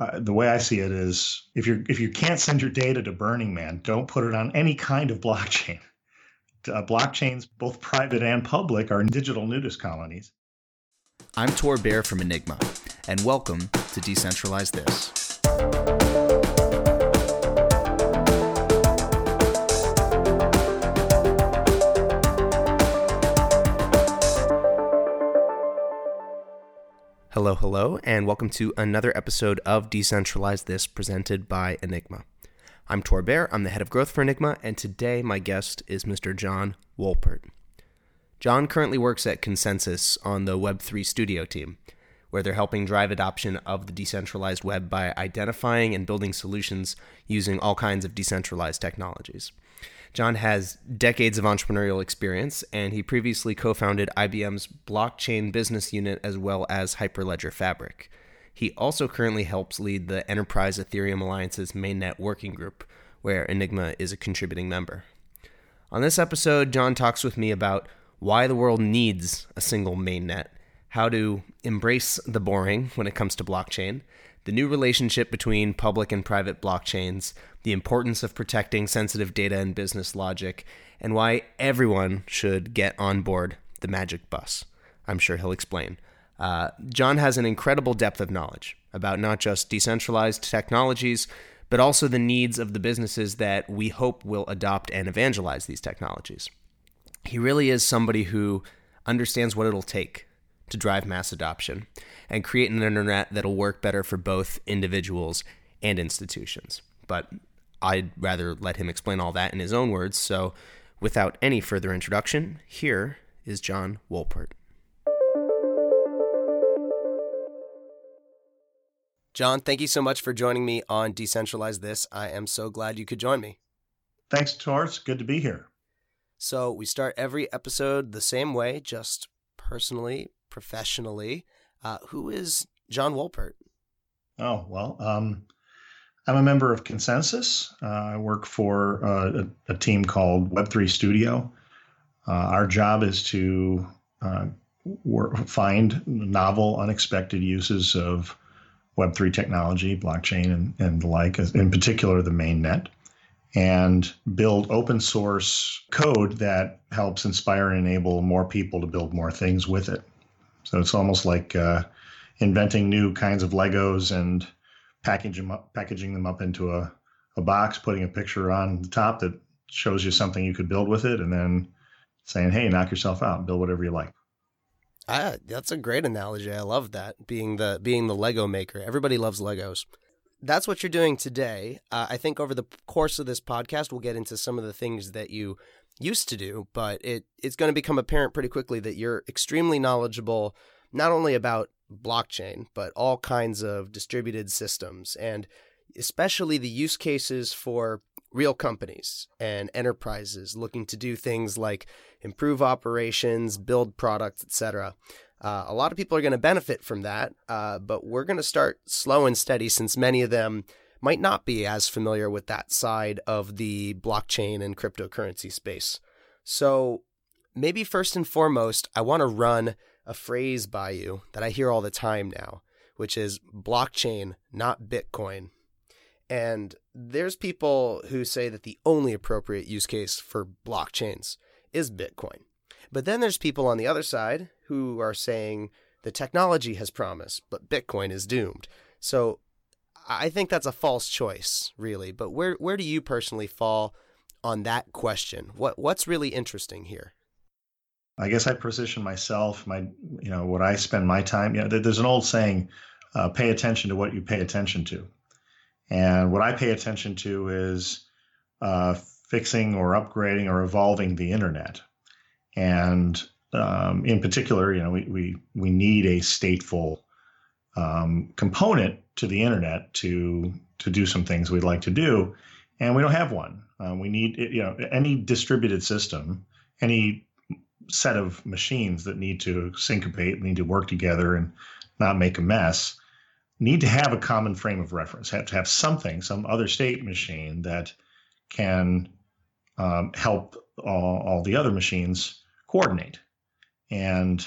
uh, the way I see it is if you if you can't send your data to Burning Man, don't put it on any kind of blockchain. Uh, blockchains, both private and public, are digital nudist colonies. I'm Tor Bair from Enigma, and welcome to Decentralize This. Hello, hello, and welcome to another episode of Decentralize This presented by Enigma. I'm Tor Bair, I'm the head of growth for Enigma, and today my guest is Mr. John Wolpert. John currently works at ConsenSys on the Web3 Studio team, where they're helping drive adoption of the decentralized web by identifying and building solutions using all kinds of decentralized technologies. John has decades of entrepreneurial experience, and he previously co founded IBM's blockchain business unit as well as Hyperledger Fabric. He also currently helps lead the Enterprise Ethereum Alliance's mainnet working group, where Enigma is a contributing member. On this episode, John talks with me about why the world needs a single mainnet, how to embrace the boring when it comes to blockchain, the new relationship between public and private blockchains, the importance of protecting sensitive data and business logic, and why everyone should get on board the magic bus. I'm sure he'll explain. Uh, John has an incredible depth of knowledge about not just decentralized technologies, but also the needs of the businesses that we hope will adopt and evangelize these technologies. He really is somebody who understands what it'll take to drive mass adoption and create an internet that'll work better for both individuals and institutions. But I'd rather let him explain all that in his own words. So, without any further introduction, here is John Wolpert. John, thank you so much for joining me on Decentralize This. I am so glad you could join me. Thanks, Tor. It's good to be here. So, we start every episode the same way, just personally, professionally. Uh, who is John Wolpert? Oh, well, um, I'm a member of ConsenSys. Uh, I work for uh, a, a, team called Web3 Studio. Uh, our job is to uh, work, find novel, unexpected uses of Web3 technology, blockchain, and, and the like, in particular the mainnet, and build open source code that helps inspire and enable more people to build more things with it. So it's almost like uh, inventing new kinds of Legos and packaging them up, packaging them up into a, a box, putting a picture on the top that shows you something you could build with it, and then saying, "Hey, knock yourself out, build whatever you like." Ah, that's a great analogy. I love that. Being the being the Lego maker, everybody loves Legos. That's what you're doing today. Uh, I think over the course of this podcast, we'll get into some of the things that you used to do, but it it's going to become apparent pretty quickly that you're extremely knowledgeable not only about blockchain, but all kinds of distributed systems and especially the use cases for real companies and enterprises looking to do things like improve operations, build products, etc. Uh, a lot of people are going to benefit from that, uh, but we're going to start slow and steady since many of them might not be as familiar with that side of the blockchain and cryptocurrency space. So, maybe first and foremost, I want to run a phrase by you that I hear all the time now, which is blockchain, not Bitcoin. And there's people who say that the only appropriate use case for blockchains is Bitcoin. But then there's people on the other side who are saying the technology has promise, but Bitcoin is doomed. So I think that's a false choice, really. But where where do you personally fall on that question? What what's really interesting here? I guess I position myself, my you know what I spend my time. You know, there's an old saying, uh, "Pay attention to what you pay attention to," and what I pay attention to is uh, fixing or upgrading or evolving the internet, and um, in particular, you know, we we we need a stateful um, component to the internet to to do some things we'd like to do, and we don't have one. Uh, we need you know any distributed system, any set of machines that need to syncopate, need to work together, and not make a mess. Need to have a common frame of reference. Have to have something, some other state machine that can um, help all, all the other machines coordinate. And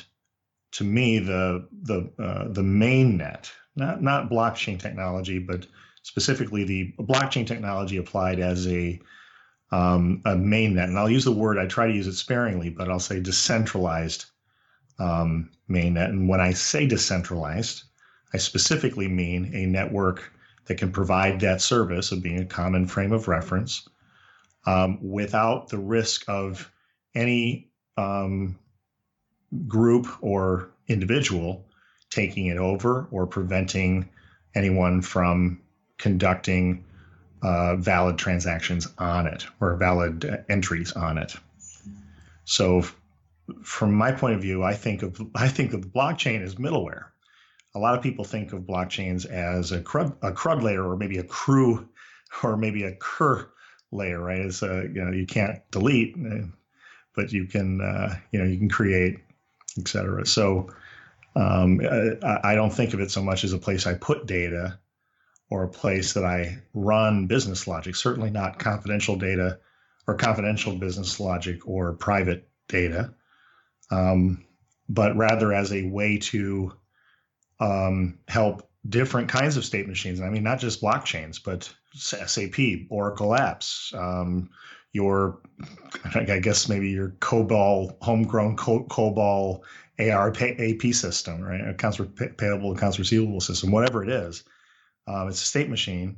to me, the the uh, the main net not not blockchain technology, but specifically the blockchain technology applied as a um, a mainnet. And I'll use the word I try to use it sparingly, but I'll say decentralized um, mainnet. And when I say decentralized, I specifically mean a network that can provide that service of being a common frame of reference um, without the risk of any um, group or individual taking it over or preventing anyone from conducting uh, valid transactions on it or valid entries on it. So, from my point of view, I think of I think of the blockchain as middleware. A lot of people think of blockchains as a CRUD, a CRUD layer or maybe a crew or maybe a cur layer, right? It's a, you know you can't delete, but you can uh, you know you can create, etc. So um, I, I don't think of it so much as a place I put data or a place that I run business logic. Certainly not confidential data or confidential business logic or private data, um, but rather as a way to um, help different kinds of state machines. I mean, not just blockchains, but SAP, Oracle apps, um, your, I guess maybe your COBOL, homegrown COBOL AR AP system, right? Accounts payable, accounts receivable system, whatever it is. Um, it's a state machine,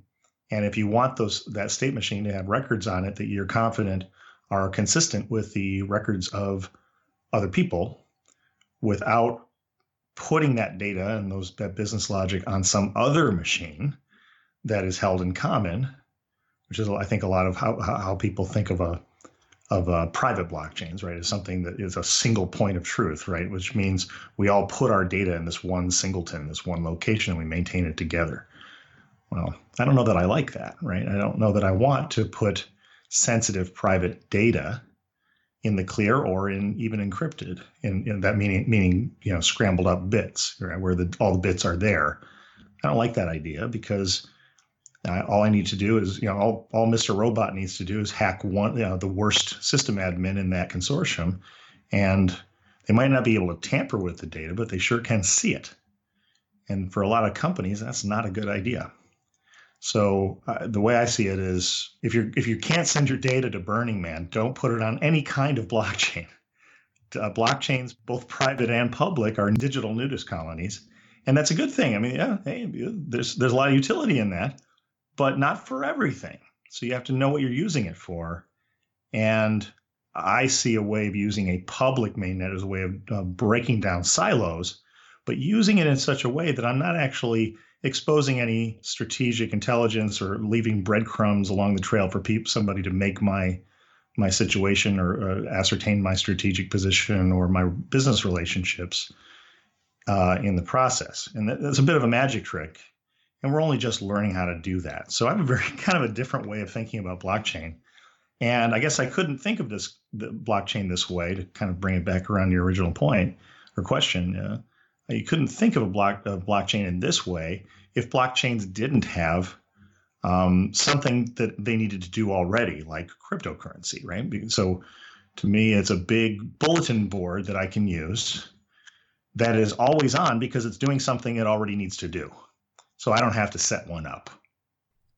and if you want those that state machine to have records on it that you're confident are consistent with the records of other people, without putting that data and those that business logic on some other machine that is held in common, which is I think a lot of how how people think of a of uh, private blockchains, right, is something that is a single point of truth, right, which means we all put our data in this one singleton, this one location, and we maintain it together. Well, I don't know that I like that, right? I don't know that I want to put sensitive private data in the clear or in even encrypted in, in that meaning meaning you know scrambled up bits right, where the all the bits are there. I don't like that idea because uh, all I need to do is, you know, all, all Mr. Robot needs to do is hack one, you know, the worst system admin in that consortium, and they might not be able to tamper with the data, but they sure can see it. And for a lot of companies, that's not a good idea. So uh, the way I see it is, if you if you can't send your data to Burning Man, don't put it on any kind of blockchain. Uh, blockchains, both private and public, are digital nudist colonies, and that's a good thing. I mean, yeah, hey, there's there's a lot of utility in that but not for everything. So you have to know what you're using it for. And I see a way of using a public mainnet as a way of uh, breaking down silos, but using it in such a way that I'm not actually exposing any strategic intelligence or leaving breadcrumbs along the trail for people, somebody to make my my situation or uh, ascertain my strategic position or my business relationships uh, in the process. And that, that's a bit of a magic trick and we're only just learning how to do that. So I have a very kind of a different way of thinking about blockchain. And I guess I couldn't think of this the blockchain this way to kind of bring it back around your original point or question. Uh, you couldn't think of a block of blockchain in this way if blockchains didn't have um, something that they needed to do already, like cryptocurrency, right? So to me, it's a big bulletin board that I can use that is always on because it's doing something it already needs to do so I don't have to set one up.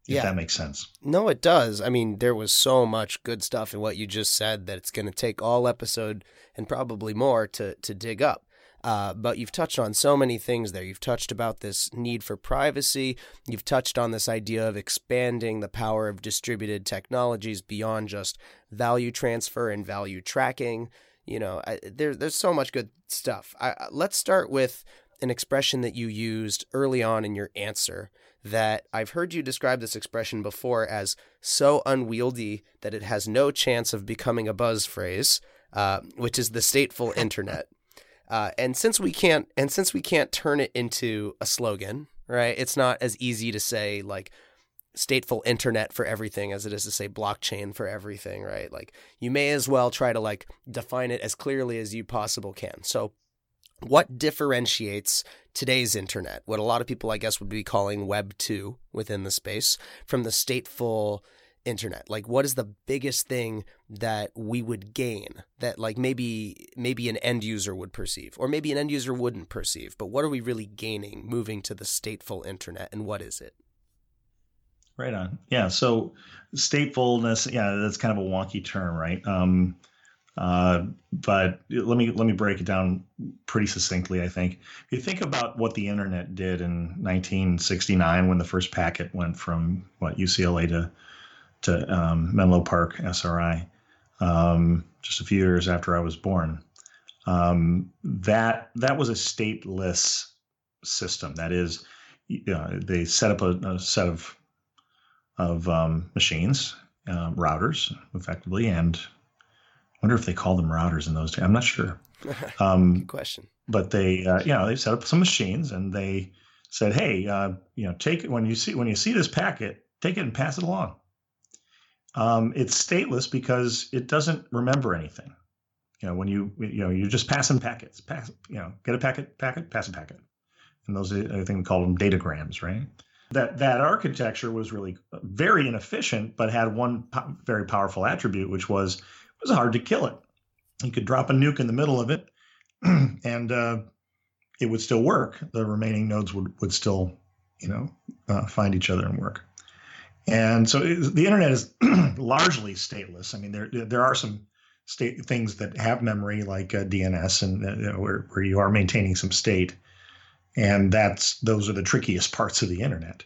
If yeah. that makes sense. No, it does. I mean, there was so much good stuff in what you just said that it's going to take all episode and probably more to to dig up. Uh, but you've touched on so many things there. You've touched about this need for privacy. You've touched on this idea of expanding the power of distributed technologies beyond just value transfer and value tracking. You know, I, there, there's so much good stuff. I, let's start with an expression that you used early on in your answer that I've heard you describe this expression before as so unwieldy that it has no chance of becoming a buzz phrase, uh, which is the stateful internet. Uh, and since we can't, and since we can't turn it into a slogan, right? It's not as easy to say like stateful internet for everything as it is to say blockchain for everything, right? Like you may as well try to like define it as clearly as you possible can. So what differentiates today's internet, what a lot of people, I guess, would be calling Web 2 within the space, from the stateful internet? Like what is the biggest thing that we would gain that like maybe maybe an end user would perceive or maybe an end user wouldn't perceive, but what are we really gaining moving to the stateful internet and what is it? Right on. Yeah. So statefulness, yeah, that's kind of a wonky term, right? Um, uh, but let me let me break it down pretty succinctly. I think if you think about what the internet did in 1969 when the first packet went from what UCLA to to um, Menlo Park SRI, um, just a few years after I was born, um, that that was a stateless system. That is, you know, they set up a, a set of of um, machines, uh, routers, effectively, and wonder if they called them routers in those days. I'm not sure. Um, Good question. But they, uh, you know, they set up some machines and they said, "Hey, uh, you know, take it when you see when you see this packet, take it and pass it along." Um, it's stateless because it doesn't remember anything. You know, when you you know you're just passing packets, pass you know, get a packet, packet, pass a packet, and those I think we call them datagrams, right? that that architecture was really very inefficient, but had one po- very powerful attribute, which was was hard to kill it. You could drop a nuke in the middle of it, and uh, it would still work. The remaining nodes would would still, you know, uh, find each other and work. And so it, the internet is largely stateless. I mean, there there are some state things that have memory, like uh, DNS, and uh, where where you are maintaining some state and that's those are the trickiest parts of the internet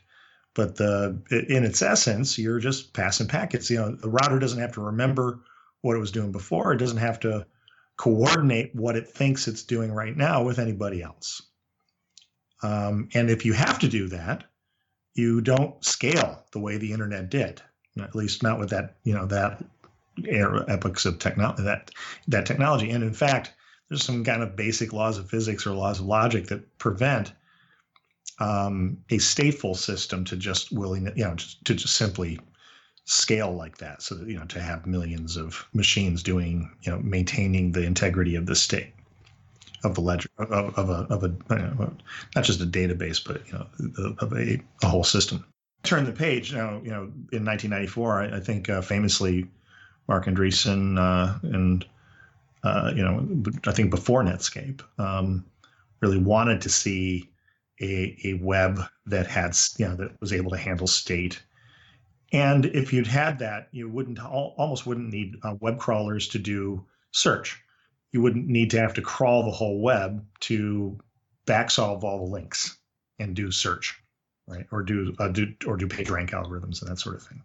but the in its essence you're just passing packets you know the router doesn't have to remember what it was doing before it doesn't have to coordinate what it thinks it's doing right now with anybody else. Um, and if you have to do that you don't scale the way the internet did at least not with that you know that era epochs of technology that that technology. And in fact there's some kind of basic laws of physics or laws of logic that prevent um, a stateful system to just willing, you know, to, to just simply scale like that. So that, you know, to have millions of machines doing, you know, maintaining the integrity of the state of the ledger of, of a of a know, not just a database, but you know, of a, a whole system. Turn the page now. You know, in 1994, I, I think uh, famously, mark Andreessen uh, and uh, you know, I think before Netscape, um, really wanted to see a, a web that had, you know, that was able to handle state. And if you'd had that, you wouldn't almost wouldn't need uh, web crawlers to do search. You wouldn't need to have to crawl the whole web to backsolve all the links and do search, right? Or do, uh, do or do page rank algorithms and that sort of thing.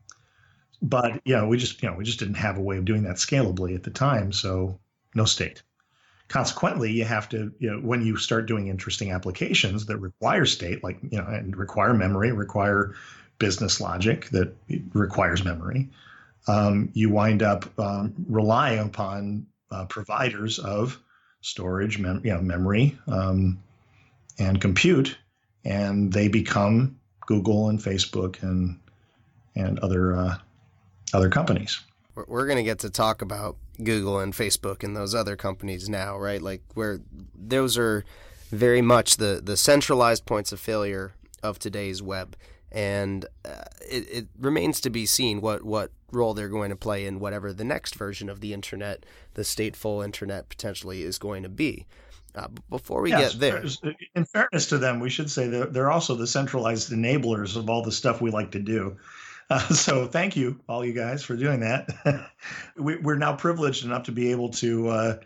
But yeah, we just you know we just didn't have a way of doing that scalably at the time. So no state. Consequently, you have to, you know, when you start doing interesting applications that require state, like, you know, and require memory, require business logic that requires memory, um, you wind up um, relying upon uh, providers of storage, mem- you know, memory, um, and compute, and they become Google and Facebook and and other uh, other companies. We're going to get to talk about Google and Facebook and those other companies now, right? Like where those are very much the the centralized points of failure of today's web, and uh, it, it remains to be seen what what role they're going to play in whatever the next version of the internet, the stateful internet, potentially is going to be. Uh, before we yes, get there, in fairness to them, we should say that they're also the centralized enablers of all the stuff we like to do. Uh, so thank you, all you guys, for doing that. we, are now privileged enough to be able to uh,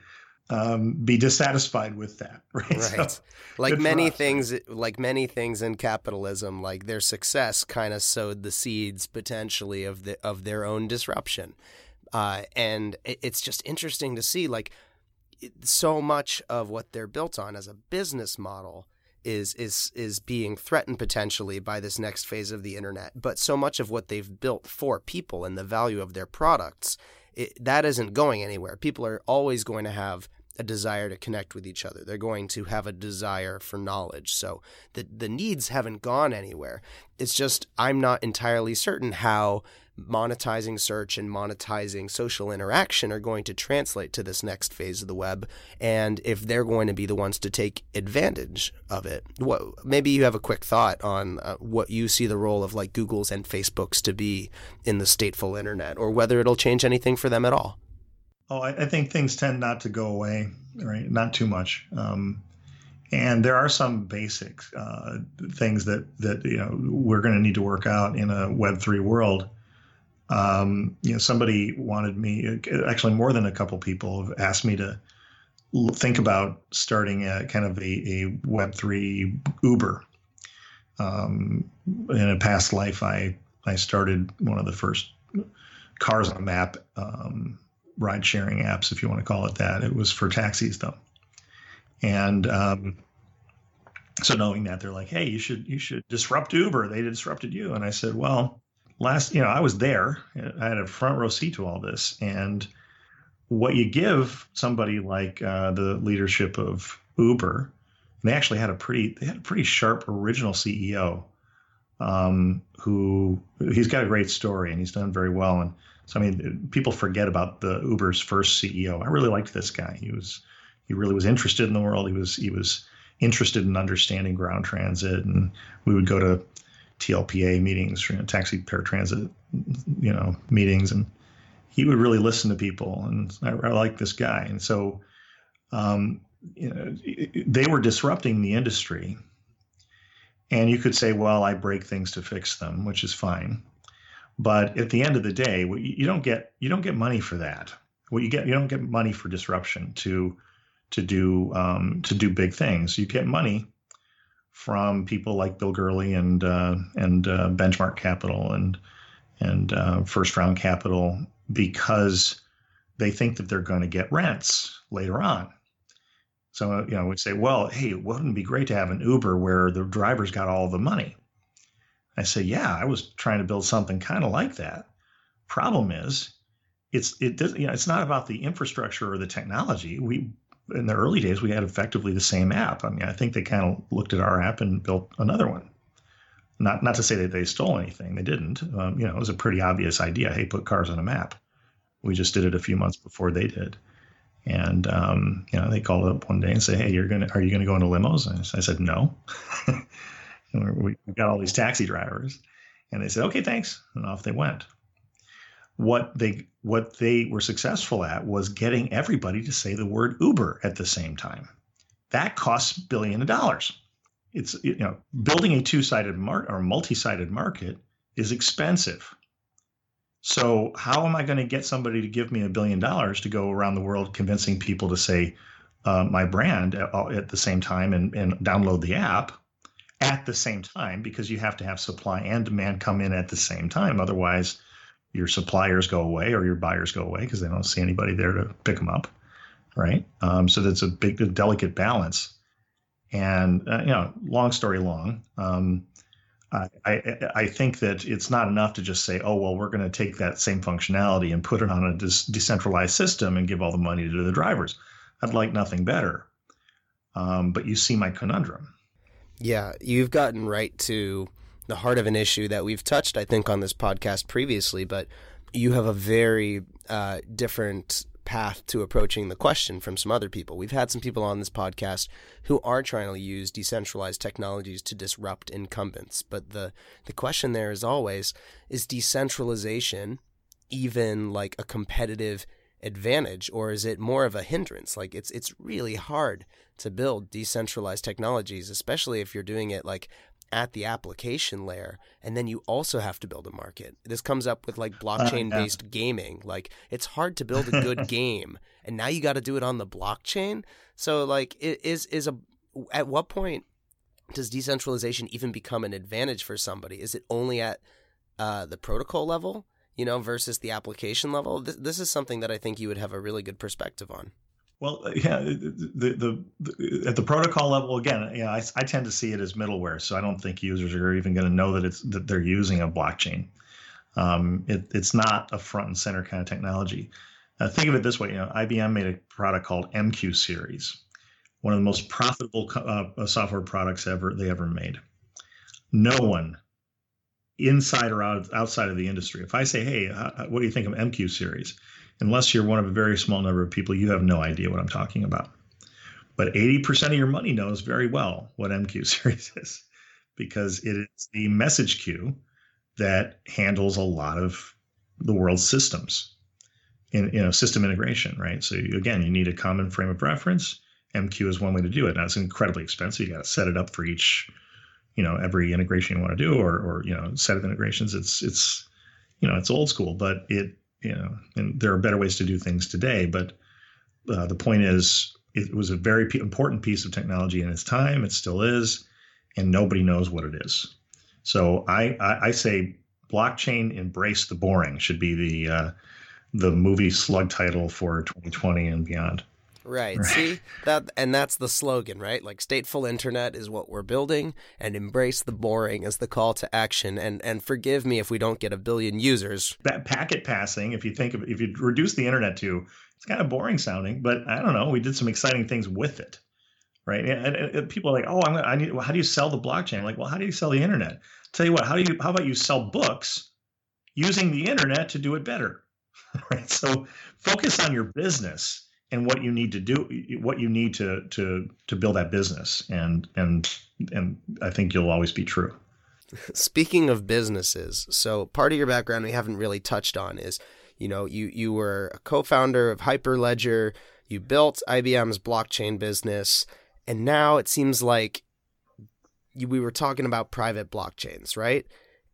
um, be dissatisfied with that. Right. right. So, like many us, things, like many things in capitalism, like their success kind of sowed the seeds potentially of the of their own disruption. Uh, and it's just interesting to see, like, so much of what they're built on as a business model is is is being threatened potentially by this next phase of the internet. But so much of what they've built for people and the value of their products, it, that isn't going anywhere. People are always going to have a desire to connect with each other. They're going to have a desire for knowledge. So the the needs haven't gone anywhere. It's just I'm not entirely certain how monetizing search and monetizing social interaction are going to translate to this next phase of the web and if they're going to be the ones to take advantage of it what maybe you have a quick thought on uh, what you see the role of like Google's and Facebook's to be in the stateful internet or whether it'll change anything for them at all oh I, I think things tend not to go away right? Not too much. Um, and there are some basic uh, things that that you know we're going to need to work out in a Web three world. Um, you know, somebody wanted me, actually more than a couple people have asked me to think about starting a kind of a, a Web3 Uber. Um, in a past life, I, I started one of the first cars on a map um, ride sharing apps, if you want to call it that. It was for taxis though. And, um, so knowing that they're like, Hey, you should, you should disrupt Uber. They disrupted you. And I said, well, last, you know, I was there. I had a front row seat to all this, and what you give somebody like uh, the leadership of Uber, and they actually had a pretty, they had a pretty sharp original CEO, um, who he's got a great story and he's done very well. And so, I mean, people forget about the Uber's first CEO. I really liked this guy. He was, he really was interested in the world. He was, he was interested in understanding ground transit, and we would go to TLPA meetings, you know, taxi paratransit, you know, meetings, and he would really listen to people. And I, I like this guy, and so um, you know, they were disrupting the industry. And you could say, well, I break things to fix them, which is fine. But at the end of the day, you don't get you don't get money for that. What you get you don't get money for disruption to to do um, to do big things. You get money from people like Bill Gurley and uh, and uh, Benchmark Capital and and uh, First Round Capital because they think that they're going to get rents later on. So you know, we'd say, well, hey, wouldn't it be great to have an Uber where the drivers got all the money? I say, yeah, I was trying to build something kind of like that. Problem is, it's it doesn't, you know it's not about the infrastructure or the technology. We in the early days, we had effectively the same app. I mean, I think they kind of looked at our app and built another one. Not not to say that they stole anything, they didn't. Um, you know, it was a pretty obvious idea. Hey, put cars on a map. We just did it a few months before they did, and um, you know, they called up one day and say, "Hey, you're gonna are you gonna go into limos?" And I said, "No." we got all these taxi drivers, and they said, "Okay, thanks," and off they went what they what they were successful at was getting everybody to say the word Uber at the same time. That costs billion of dollars. It's you know building a two-sided or multi-sided market is expensive. So how am I going to get somebody to give me a billion dollars to go around the world convincing people to say uh, my brand at, at, the same time and, and download the app at the same time because you have to have supply and demand come in at the same time. Otherwise, your suppliers go away or your buyers go away because they don't see anybody there to pick them up, right? Um, so that's a big, a delicate balance. And uh, you know, long story long, um, I, I, I think that it's not enough to just say, oh well, we're going to take that same functionality and put it on a decentralized system and give all the money to the drivers. I'd like nothing better. Um, but you see my conundrum. Yeah, you've gotten right to the heart of an issue that we've touched, I think, on this podcast previously, but you have a very uh, different path to approaching the question from some other people. We've had some people on this podcast who are trying to use decentralized technologies to disrupt incumbents, but the the question there is always is decentralization even like a competitive advantage or is it more of a hindrance? Like it's it's really hard to build decentralized technologies especially if you're doing it like at the application layer and then you also have to build a market. This comes up with like blockchain based uh, yeah. gaming. Like it's hard to build a good game and now you got to do it on the blockchain? So like is is a at what point does decentralization even become an advantage for somebody? Is it only at uh, the protocol level you know versus the application level this, is something that i think you would have a really good perspective on well, uh, yeah, the, the, the, at the protocol level again, yeah, I, I tend to see it as middleware, so I don't think users are even going to know that it's that they're using a blockchain. Um, it, it's not a front and center kind of technology. Uh, think of it this way: you know, IBM made a product called MQ Series, one of the most profitable uh, software products ever they ever made. No one inside or out, outside of the industry. If I say, "Hey, what do you think of MQ Series?" Unless you're one of a very small number of people, you have no idea what I'm talking about. But 80% of your money knows very well what MQ Series is because it is the message queue that handles a lot of the world's systems in you know system integration, right? So you, again, you need a common frame of reference. MQ is one way to do it. Now it's incredibly expensive. You got to set it up for each, you know, every integration you want to do, or or you know, set of integrations. It's it's you know, it's old school, but it you know, and there are better ways to do things today. But uh, the point is, it was a very p- important piece of technology in its time. It still is, and nobody knows what it is. So I I, I say blockchain embrace the boring should be the uh, the movie slug title for 2020 and beyond. Right. right. See that, and that's the slogan, right? Like stateful internet is what we're building, and embrace the boring as the call to action. And and forgive me if we don't get a billion users. That packet passing, if you think of if you reduce the internet to, it's kind of boring sounding, but I don't know. We did some exciting things with it, right? And, and, and people are like, oh, I'm gonna, I need. Well, how do you sell the blockchain? I'm like, well, how do you sell the internet? tell you what. How do you? How about you sell books using the internet to do it better? right. So focus on your business and what you need to do what you need to to to build that business. And and and i think you'll always be true. Speaking of businesses so part of your background we haven't really touched on is you know you you were a co-founder of hyperledger you built ibm's blockchain business and now it seems like you, we were talking about private blockchains right?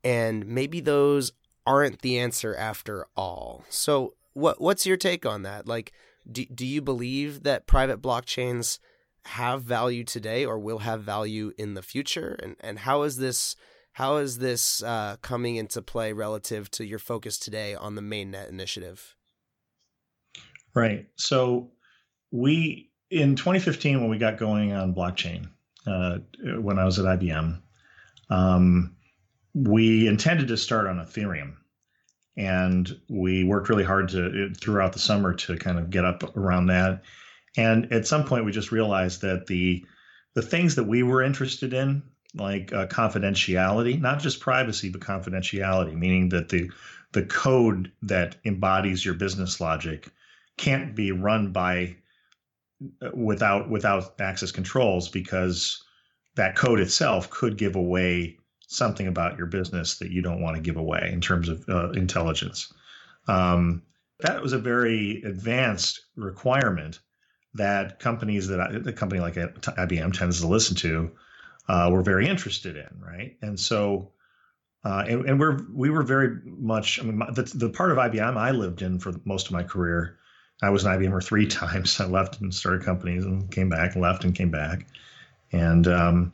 And maybe those aren't the answer after all. So what what's your take on that? Like do, do you believe that private blockchains have value today or will have value in the future? And and how is this how is this uh, coming into play relative to your focus today on the mainnet initiative? Right. So we in 2015 when we got going on blockchain, uh, when I was at IBM, um, we intended to start on Ethereum and we worked really hard to throughout the summer to kind of get up around that. And at some point, we just realized that the the things that we were interested in, like uh, confidentiality, not just privacy, but confidentiality, meaning that the the code that embodies your business logic can't be run by uh, without without access controls because that code itself could give away something about your business that you don't want to give away in terms of uh, intelligence. Um, that was a very advanced requirement that companies that I, a company like IBM tends to listen to uh, were very interested in, right? And so, uh, and, and, we're we were very much. I mean, the, the part of IBM I lived in for most of my career, I was an IBMer three times. I left and started companies and came back, left and came back, and um,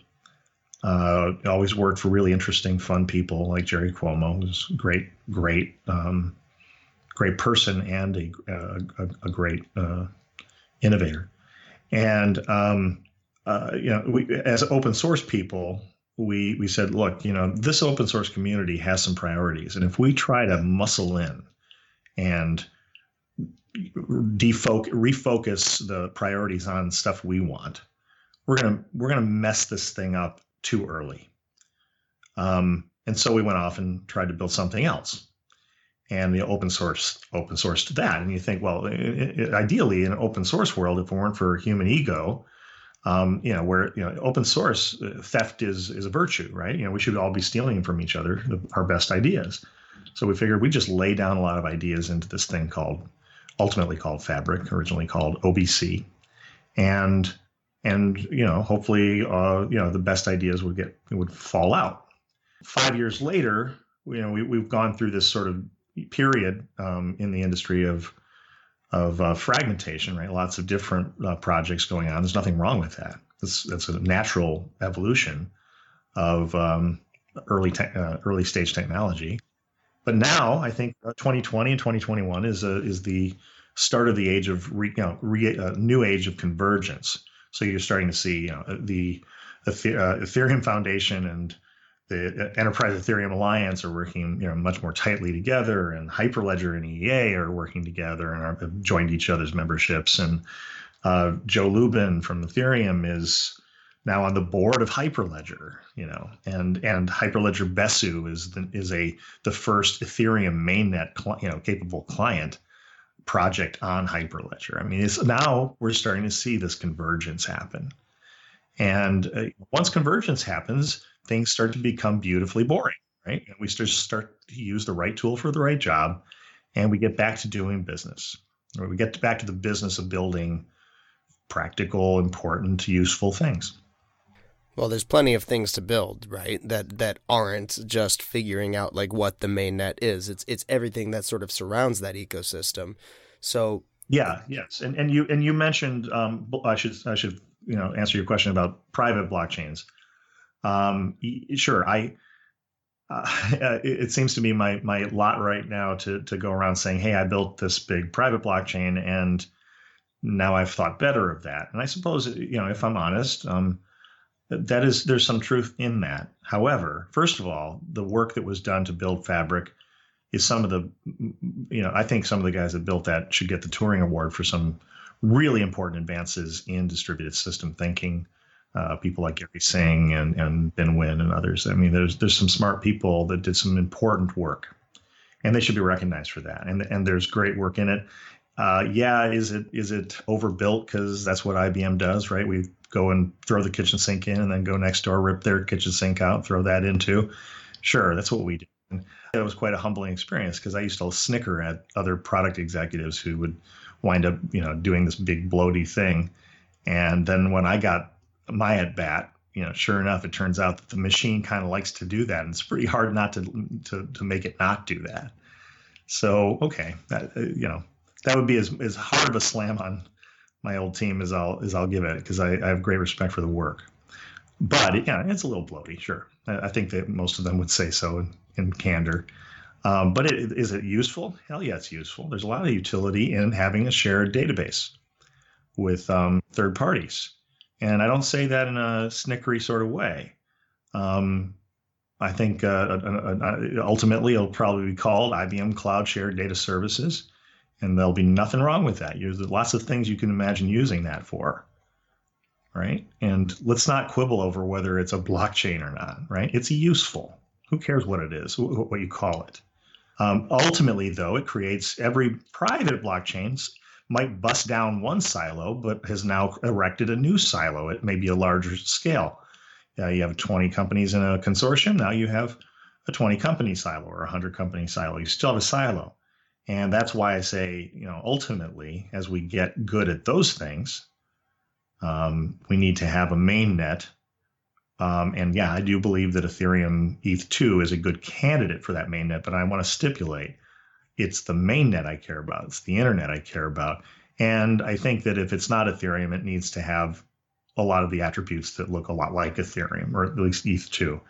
uh, always worked for really interesting, fun people like Jerry Cuomo, who's great, great, um, great person and a, a, a great uh, innovator. And um, uh, you know, we, as open source people, we we said, look, you know, this open source community has some priorities, and if we try to muscle in and defocus, refocus the priorities on stuff we want, we're gonna we're gonna mess this thing up too early. Um, and so we went off and tried to build something else. And the open source open sourced that. And you think, well, it, it, ideally in an open source world, if it weren't for human ego, um, you know, where you know open source uh, theft is is a virtue, right? You know, we should all be stealing from each other our best ideas. So we figured we just lay down a lot of ideas into this thing called, ultimately called Fabric, originally called OBC, and and you know hopefully uh, you know the best ideas would get would fall out. Five years later you know we, we've gone through this sort of period um, in the industry of of uh, fragmentation right? Lots of different uh, projects going on. There's nothing wrong with that. That's that's a natural evolution of um, early te- uh, early stage technology. But now i think 2020 and 2021 is a, is the start of the age of re, you know, re, uh, new age of convergence so you're starting to see you know, the, the uh, Ethereum Foundation and the Enterprise Ethereum Alliance are working you know much more tightly together, and Hyperledger and EA are working together and are, have joined each other's memberships. And uh, Joe Lubin from Ethereum is now on the board of Hyperledger, you know, and and Hyperledger Besu is the, is a the first Ethereum mainnet you know capable client project on Hyperledger. I mean, it's now we're starting to see this convergence happen, and uh, once convergence happens, things start to become beautifully boring, right? And we just start to use the right tool for the right job, and we get back to doing business, or we get back to the business of building practical, important, useful things. Well, there's plenty of things to build, right? That that aren't just figuring out like what the main net is. It's it's everything that sort of surrounds that ecosystem. So yeah, yes, and and you and you mentioned um, I should I should you know answer your question about private blockchains. Um, sure, I. Uh, it seems to be my my lot right now to to go around saying, "Hey, I built this big private blockchain, and now I've thought better of that." And I suppose you know, if I'm honest, um, that is there's some truth in that. However first of all the work that was done to build fabric is some of the you know i think some of the guys that built that should get the turing award for some really important advances in distributed system thinking. Uh, people like Gari Singh and, and Binh Nguyen and others. I mean there's there's some smart people that did some important work and they should be recognized for that. And and there's great work in it uh, yeah, is it is it overbuilt because that's what IBM does, right? We go and throw the kitchen sink in, and then go next door, rip their kitchen sink out, throw that into. Sure, that's what we do. it was quite a humbling experience because I used to snicker at other product executives who would wind up, you know, doing this big bloaty thing, and then when I got my at bat, you know, sure enough, it turns out that the machine kind of likes to do that, and it's pretty hard not to to to make it not do that. So okay, that, uh, you know, that would be as, as hard of a slam on my old team as I'll as I'll give it because I, I, have great respect for the work. But yeah, it's a little bloaty, sure. I, I think that most of them would say so in, in candor. Um, but it, is it useful? Hell yeah, it's useful. There's a lot of utility in having a shared database with um, third parties, and I don't say that in a snickery sort of way. Um, I think uh, ultimately it'll probably be called IBM Cloud Shared Data Services and there'll be nothing wrong with that. There's lots of things you can imagine using that for, right? And let's not quibble over whether it's a blockchain or not, right? It's useful. Who cares what it is, what you call it? Um, ultimately, though, it creates every private blockchains might bust down one silo, but has now erected a new silo. It may be a larger scale. Uh, you have 20 companies in a consortium. Now you have a 20 company silo or a 100 company silo. You still have a silo and that's why I say, you know, ultimately, as we get good at those things, um, we need to have a main net. Um, and yeah, I do believe that Ethereum ETH2 is a good candidate for that main net, but I want to stipulate it's the main net I care about. It's the internet I care about. And I think that if it's not Ethereum, it needs to have a lot of the attributes that look a lot like Ethereum, or at least ETH2.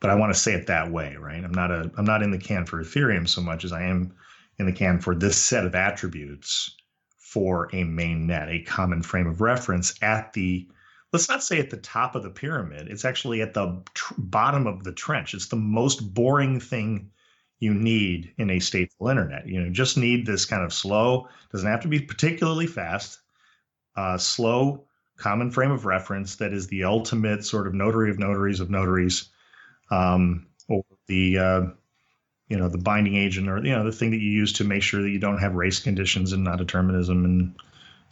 But I want to say it that way, right? I'm not a I'm not in the can for Ethereum so much as I am in the can for this set of attributes for a main net, a common frame of reference at the let's not say at the top of the pyramid. It's actually at the tr- bottom of the trench. It's the most boring thing you need in a stateful internet. You know, just need this kind of slow, doesn't have to be particularly fast, uh, slow common frame of reference that is the ultimate sort of notary of notaries of notaries, um, or the uh, you know the binding agent or you know the thing that you use to make sure that you don't have race conditions and non-determinism and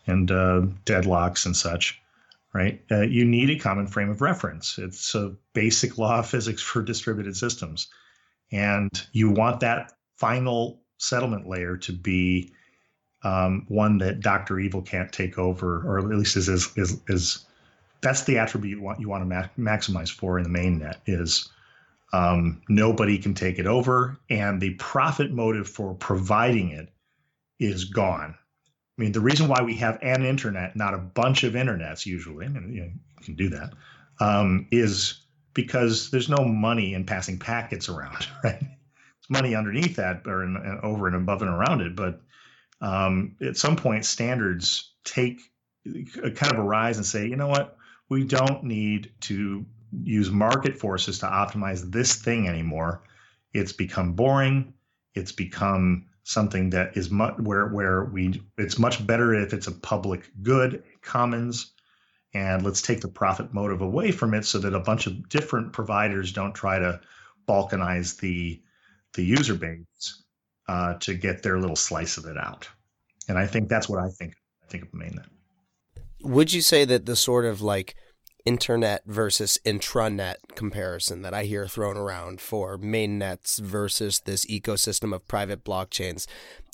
and uh, deadlocks and such right? Uh, you need a common frame of reference. It's a basic law of physics for distributed systems. And you want that final settlement layer to be um, one that dr evil can't take over or at least is is is, is that's the attribute you want you want to ma- maximize for in the main net is um, nobody can take it over, and the profit motive for providing it is gone. I mean, the reason why we have an internet, not a bunch of internets usually, I mean, you, know, you can do that, um, is because there's no money in passing packets around, right? It's money underneath that or in, over and above and around it. But um, at some point, standards take kind of arise and say, you know what? We don't need to use market forces to optimize this thing anymore. It's become boring. It's become something that is much where where we it's much better if it's a public good commons and let's take the profit motive away from it so that a bunch of different providers don't try to balkanize the the user base uh, to get their little slice of it out and i think that's what i think i think of mainnet would you say that the sort of like internet versus intranet comparison that I hear thrown around for mainnets versus this ecosystem of private blockchains.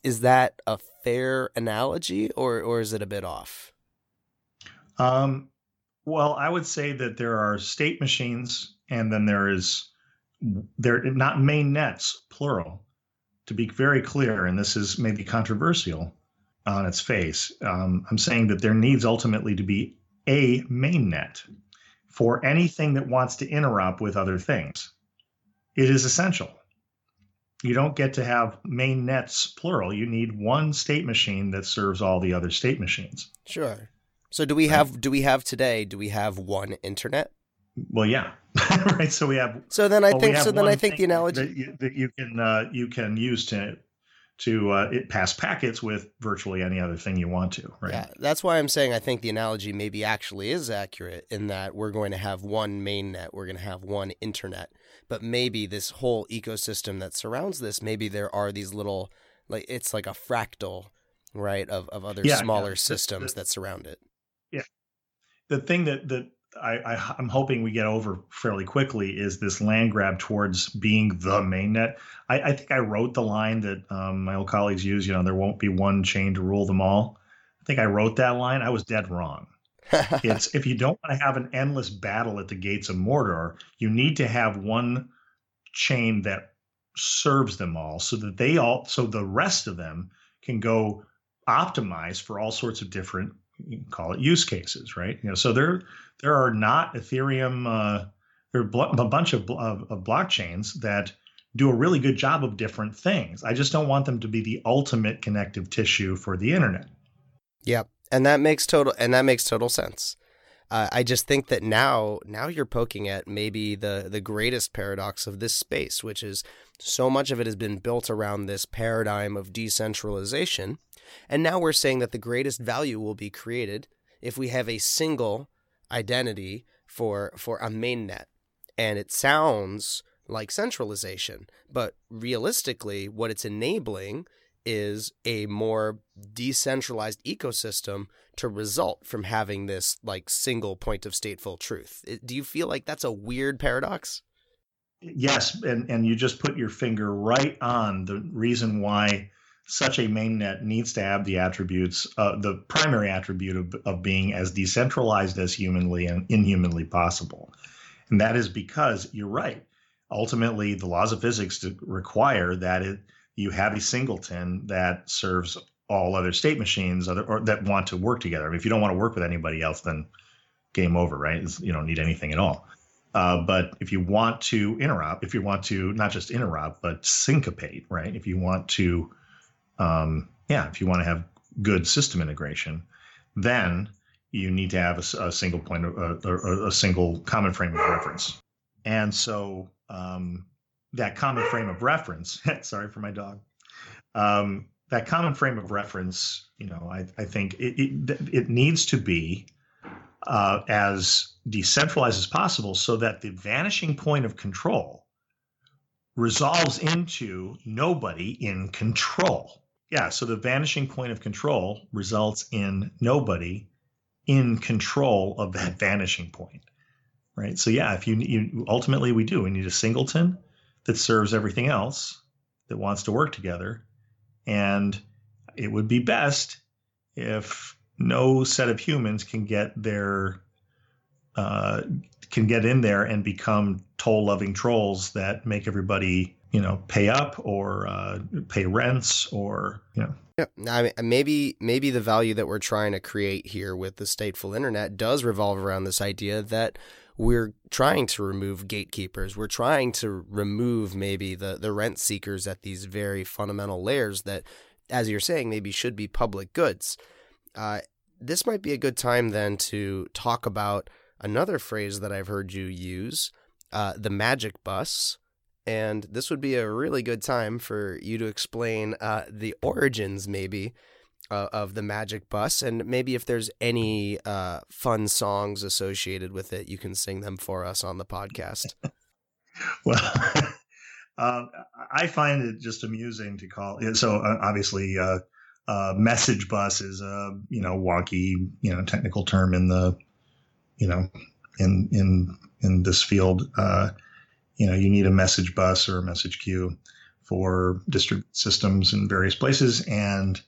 Is that a fair analogy or, or is it a bit off? Um, well, I would say that there are state machines and then there is there not main nets plural to be very clear and this is maybe controversial on its face um, i'm saying that there needs ultimately to be a main net for anything that wants to interop with other things. It is essential. You don't get to have main nets plural. You need one state machine that serves all the other state machines. Sure. So do we have do we have today do we have one internet? Well, yeah. right. So we have So then I well, think so then I think the analogy that you, that you can uh, you can use to to uh, it pass packets with virtually any other thing you want to, right? Yeah, that's why I'm saying I think the analogy maybe actually is accurate in that we're going to have one main net, we're going to have one internet, but maybe this whole ecosystem that surrounds this, maybe there are these little, like it's like a fractal, right, of of other yeah, smaller yeah. systems the, the, that surround it. Yeah, the thing that that I, I am hoping we get over fairly quickly is this land grab towards being the mainnet. I, I think I wrote the line that um, my old colleagues use. You know, there won't be one chain to rule them all. I think I wrote that line. I was dead wrong. it's if you don't want to have an endless battle at the gates of Mordor, you need to have one chain that serves them all, so that they all, so the rest of them can go optimize for all sorts of different you can call it use cases, right? You know, so there there are not Ethereum. Uh, there are a bunch of, of, of blockchains that do a really good job of different things. I just don't want them to be the ultimate connective tissue for the internet. Yep, and that makes total and that makes total sense. Uh, I just think that now now you're poking at maybe the the greatest paradox of this space, which is so much of it has been built around this paradigm of decentralization, and now we're saying that the greatest value will be created if we have a single identity for for a mainnet. And it sounds like centralization, but realistically what it's enabling is a more decentralized ecosystem to result from having this like single point of stateful truth. Do you feel like that's a weird paradox? Yes, and and you just put your finger right on the reason why such a mainnet needs to have the attributes, uh, the primary attribute of, of being as decentralized as humanly and inhumanly possible. And that is because you're right. Ultimately, the laws of physics require that it, you have a singleton that serves all other state machines other, or that want to work together. I mean, if you don't want to work with anybody else, then game over, right? It's, you don't need anything at all. Uh, but if you want to interop, if you want to not just interop, but syncopate, right? If you want to um, yeah, if you want to have good system integration, then you need to have a, a single point of a, a, single common frame of reference. And so um, that common frame of reference, sorry for my dog, um, that common frame of reference, you know, I, I think it, it, it needs to be uh, as decentralized as possible so that the vanishing point of control resolves into nobody in control. Yeah, so the vanishing point of control results in nobody in control of that vanishing point, right? So yeah, if you, you ultimately we do we need a singleton that serves everything else that wants to work together, and it would be best if no set of humans can get their uh, can get in there and become toll loving trolls that make everybody you know pay up or uh, pay rents or you know yeah, I mean, maybe maybe the value that we're trying to create here with the stateful internet does revolve around this idea that we're trying to remove gatekeepers. We're trying to remove maybe the the rent seekers at these very fundamental layers that, as you're saying, maybe should be public goods. Uh, this might be a good time then to talk about another phrase that I've heard you use, uh, the magic bus. And this would be a really good time for you to explain uh, the origins, maybe, uh, of the magic bus, and maybe if there's any uh, fun songs associated with it, you can sing them for us on the podcast. well, um, I find it just amusing to call. So uh, obviously, uh, uh, message bus is a you know wonky you know technical term in the you know in in in this field. You know, you need a message bus or a message queue for distributed systems in various places, and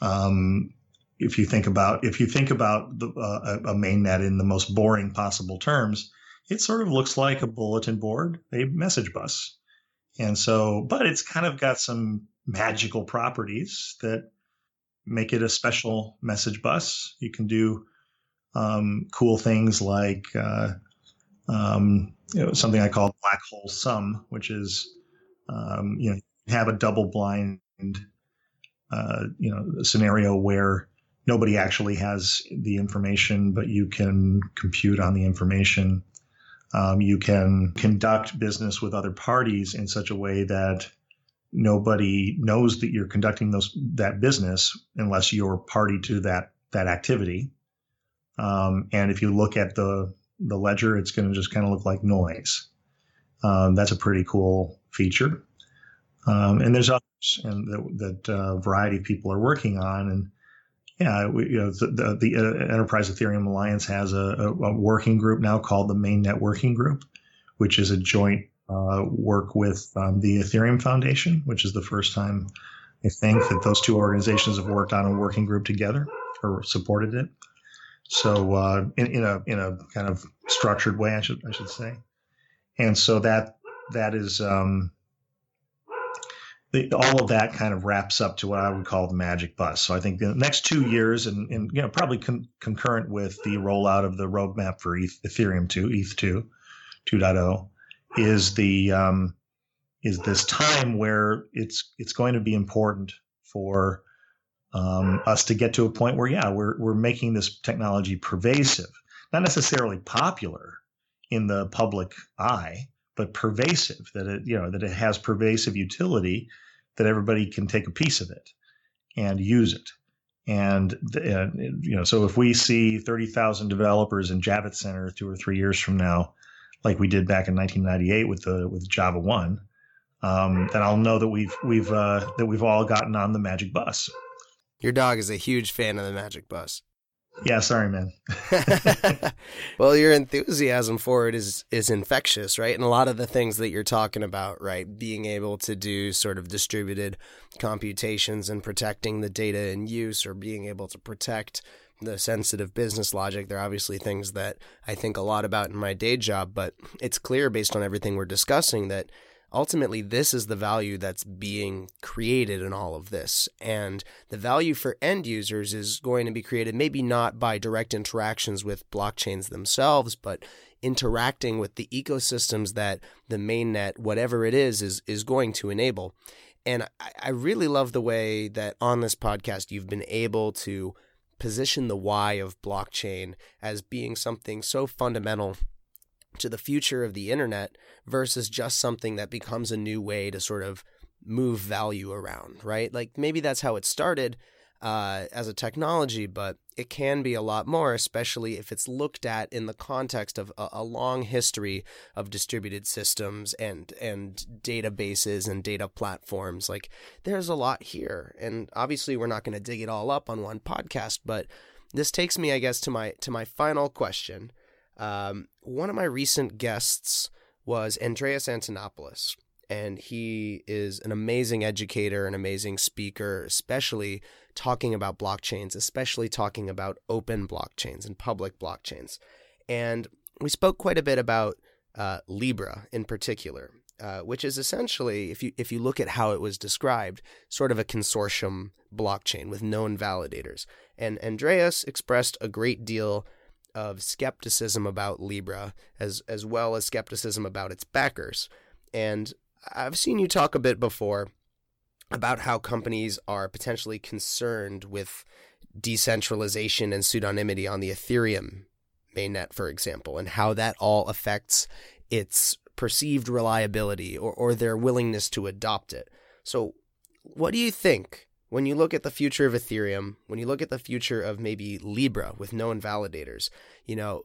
um, if you think about if you think about the, uh, a mainnet in the most boring possible terms, it sort of looks like a bulletin board, a message bus, and so, but it's kind of got some magical properties that make it a special message bus. You can do um, cool things like uh, um, you know, something I call black hole sum, which is um, you know have a double blind uh, you know scenario where nobody actually has the information, but you can compute on the information. Um, you can conduct business with other parties in such a way that nobody knows that you're conducting those that business unless you're party to that that activity. Um, and if you look at the the ledger, it's going to just kind of look like noise. Um, that's a pretty cool feature. Um, and there's others and that, that uh, variety of people are working on. And yeah, we, you know, the, the, the, uh, Enterprise Ethereum Alliance has a, a, working group now called the Main Net Working Group, which is a joint uh, work with um, the Ethereum Foundation, which is the first time I think that those two organizations have worked on a working group together or supported it. So uh, in, in a in a kind of structured way, I should I should say, and so that that is um, the, all of that kind of wraps up to what I would call the magic bus. So I think the next two years, and, and you know, probably con- concurrent with the rollout of the roadmap for ETH, Ethereum 2, ETH 2, 2.0, is the um, is this time where it's it's going to be important for um, us to get to a point where yeah we're we're making this technology pervasive, not necessarily popular in the public eye, but pervasive that it you know that it has pervasive utility that everybody can take a piece of it and use it. And you know so if we see 30,000 developers in Javits Center 2 or 3 years from now like we did back in 1998 with the with Java 1 um, then I'll know that we've we've uh, that we've all gotten on the magic bus your dog is a huge fan of the magic bus yeah, sorry, man. well, your enthusiasm for it is is infectious, right? And a lot of the things that you're talking about, right, being able to do sort of distributed computations and protecting the data in use, or being able to protect the sensitive business logic. They're obviously things that I think a lot about in my day job, but it's clear based on everything we're discussing that ultimately this is the value that's being created in all of this. And the value for end users is going to be created maybe not by direct interactions with blockchains themselves but interacting with the ecosystems that the mainnet whatever it is is is going to enable. And I, I really love the way that on this podcast you've been able to position the why of blockchain as being something so fundamental to the future of the internet versus just something that becomes a new way to sort of move value around, right? Like maybe that's how it started uh, as a technology, but it can be a lot more, especially if it's looked at in the context of a, a long history of distributed systems and and databases and data platforms. Like there's a lot here, and obviously we're not going to dig it all up on one podcast, but this takes me, I guess, to my to my final question. Um, one of my recent guests was Andreas Antonopoulos, and he is an amazing educator, an amazing speaker, especially talking about blockchains, especially talking about open blockchains and public blockchains. And we spoke quite a bit about uh, Libra in particular, uh, which is essentially, if you if you look at how it was described, sort of a consortium blockchain with known validators. And Andreas expressed a great deal of skepticism about Libra as as well as skepticism about its backers. And I've seen you talk a bit before about how companies are potentially concerned with decentralization and pseudonymity on the Ethereum mainnet, for example, and how that all affects its perceived reliability or, or their willingness to adopt it. So, what do you think when you look at the future of Ethereum, when you look at the future of maybe Libra with known validators? You know,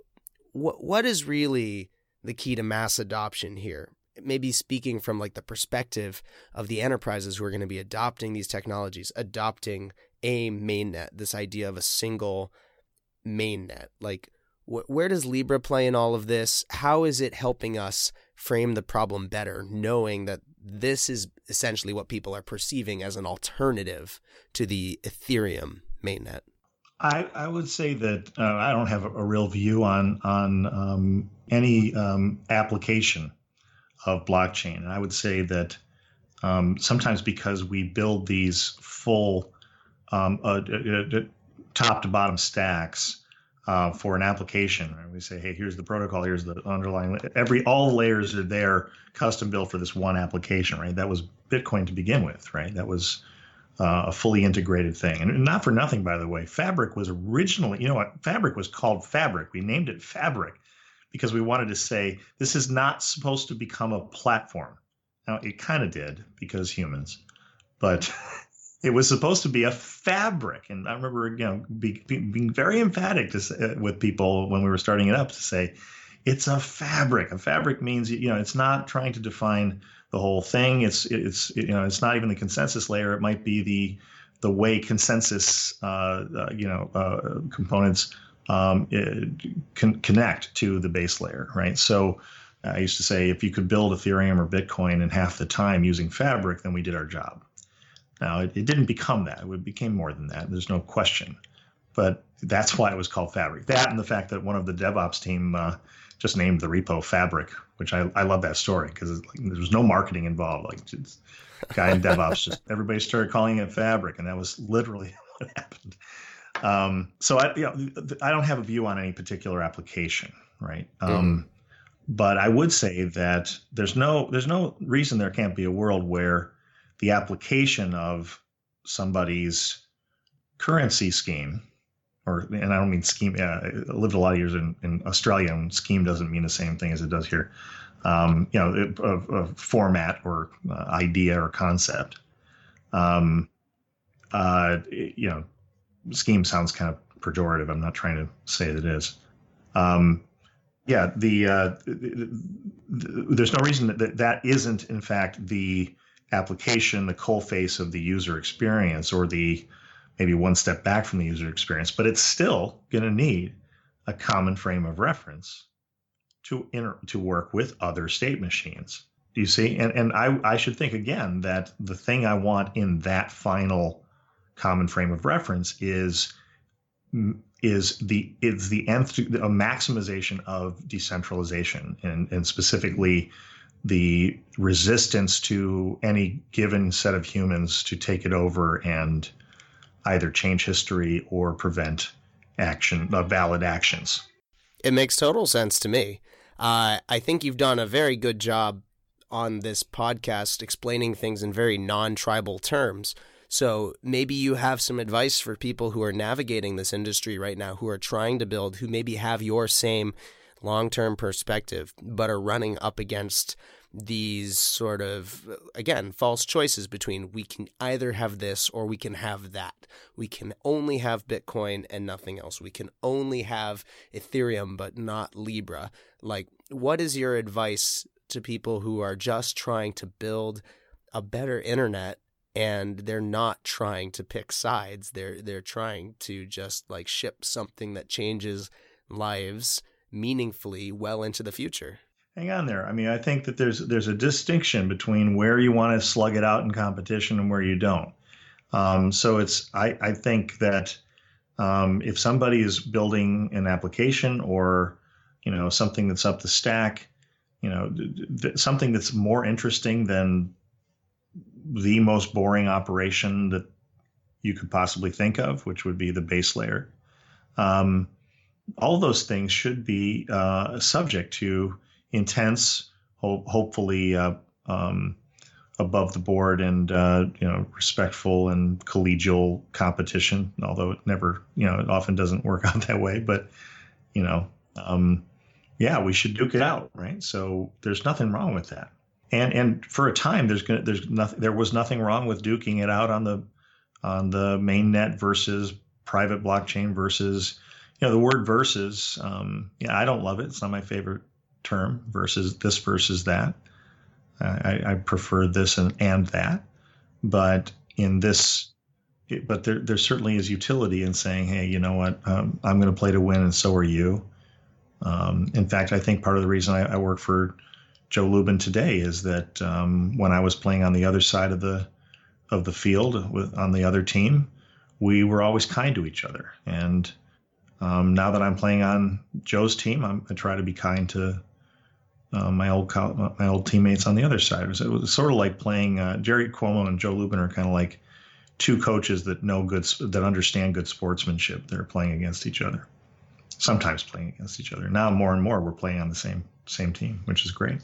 what what is really the key to mass adoption here? Maybe speaking from like the perspective of the enterprises who are going to be adopting these technologies, adopting a mainnet, this idea of a single mainnet. Like, wh- where does Libra play in all of this? How is it helping us frame the problem better, knowing that this is essentially what people are perceiving as an alternative to the Ethereum mainnet? I, I would say that uh, I don't have a, real view on on um, any um, application of blockchain. And I would say that um, sometimes because we build these full um, uh, uh, uh, top to bottom stacks uh, for an application. And we say, hey, here's the protocol, here's the underlying every all layers are there, custom built for this one application, right? That was Bitcoin to begin with, right? That was uh, a fully integrated thing, and not for nothing, by the way. Fabric was originally, you know what? Fabric was called Fabric. We named it Fabric because we wanted to say this is not supposed to become a platform. Now it kind of did because humans, but it was supposed to be a fabric. And I remember, you know, be, be, being very emphatic to say, uh, with people when we were starting it up to say, it's a fabric. A fabric means, you know, it's not trying to define the whole thing. It's, it's, you know, it's not even the consensus layer. It might be the, the way consensus, uh, uh, you know, uh, components um, con- connect to the base layer, right? So I used to say, if you could build Ethereum or Bitcoin in half the time using Fabric, then we did our job now, it, it didn't become that. It became more than that. There's no question. But that's why it was called Fabric. That and the fact that one of the DevOps team uh, just named the repo Fabric, which I, I love that story because like, there was no marketing involved. Like, just, guy in DevOps just everybody started calling it Fabric, and that was literally what happened. Um, so I, you know, I don't have a view on any particular application, right? Um, mm-hmm. But I would say that there's no there's no reason there can't be a world where the application of somebody's currency scheme, or and I don't mean scheme. Uh, I lived a lot of years in, in Australia, and scheme doesn't mean the same thing as it does here. Um, you know, a, a, format or uh, idea or concept. Um, uh, you know, scheme sounds kind of pejorative. I'm not trying to say that it is. Um, yeah, the, uh, the, the, there's no reason that that isn't in fact the application, the coal face of the user experience, or the maybe one step back from the user experience, but it's still going to need a common frame of reference to inter- to work with other state machines. Do you see? And and I I should think again that the thing I want in that final common frame of reference is is the is the nth a maximization of decentralization and and specifically the resistance to any given set of humans to take it over and either change history or prevent action, uh, valid actions. It makes total sense to me. Uh, I think you've done a very good job on this podcast explaining things in very non tribal terms. So maybe you have some advice for people who are navigating this industry right now, who are trying to build, who maybe have your same long term perspective, but are running up against these sort of again false choices between we can either have this or we can have that. We can only have bitcoin and nothing else. We can only have ethereum but not libra. Like what is your advice to people who are just trying to build a better internet and they're not trying to pick sides? They're they're trying to just like ship something that changes lives meaningfully well into the future hang on there. I mean, I think that there's there's a distinction between where you want to slug it out in competition and where you don't. Um, so it's I, I think that um, if somebody is building an application or you know something that's up the stack, you know th- something that's more interesting than the most boring operation that you could possibly think of, which would be the base layer. Um, all those things should be uh, subject to intense, ho- hopefully uh, um, above the board and uh, you know respectful and collegial competition. Although it never, you know, it often doesn't work out that way. But you know, um, yeah, we should duke it out, right? So there's nothing wrong with that. And and for a time, there's gonna there's nothing there was nothing wrong with duking it out on the on the main net versus private blockchain versus you know the word versus. Um, yeah, I don't love it. It's not my favorite term. Versus this versus that. I, I prefer this and and that. But in this but there, there certainly is utility in saying, hey, you know what, um, I'm going to play to win, and so are you. Um, in fact, I think part of the reason I, I work for Joe Lubin today is that um, when I was playing on the other side of the of the field with on the other team, we were always kind to each other. And um, now that I'm playing on Joe's team, I'm, i try to be kind to uh, my old my old teammates on the other side. It was, it was sort of like playing uh, Jerry Cuomo and Joe Lubin are kind of like two coaches that know good that understand good sportsmanship. They're playing against each other, sometimes playing against each other. Now more and more we're playing on the same same team, which is great.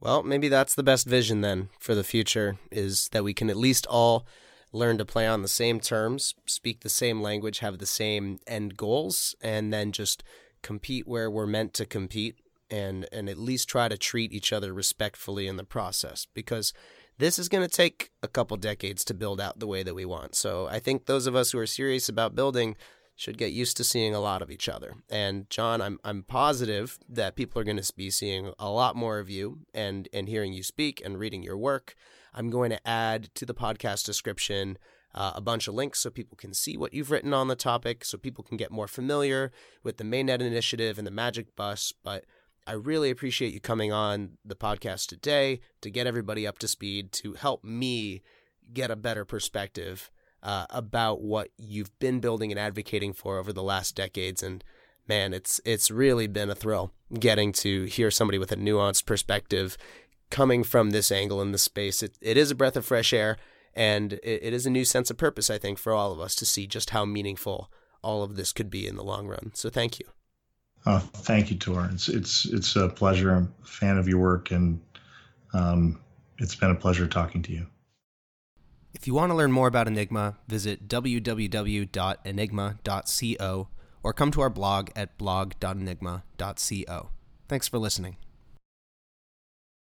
Well, maybe that's the best vision then for the future is that we can at least all learn to play on the same terms, speak the same language, have the same end goals, and then just compete where we're meant to compete and and at least try to treat each other respectfully in the process because this is going to take a couple decades to build out the way that we want. So I think those of us who are serious about building should get used to seeing a lot of each other. And John, I'm I'm positive that people are going to be seeing a lot more of you and and hearing you speak and reading your work. I'm going to add to the podcast description uh, a bunch of links so people can see what you've written on the topic, so people can get more familiar with the Mainnet initiative and the Magic Bus. But I really appreciate you coming on the podcast today to get everybody up to speed, to help me get a better perspective uh, about what you've been building and advocating for over the last decades. And man, it's it's really been a thrill getting to hear somebody with a nuanced perspective coming from this angle in the space. It, it is a breath of fresh air, and it, it is a new sense of purpose, I think, for all of us to see just how meaningful all of this could be in the long run. So thank you. Oh, thank you, Tor. It's it's it's a pleasure. I'm a fan of your work, and um, it's been a pleasure talking to you. If you want to learn more about Enigma, visit www.enigma.co or come to our blog at blog.enigma.co. Thanks for listening.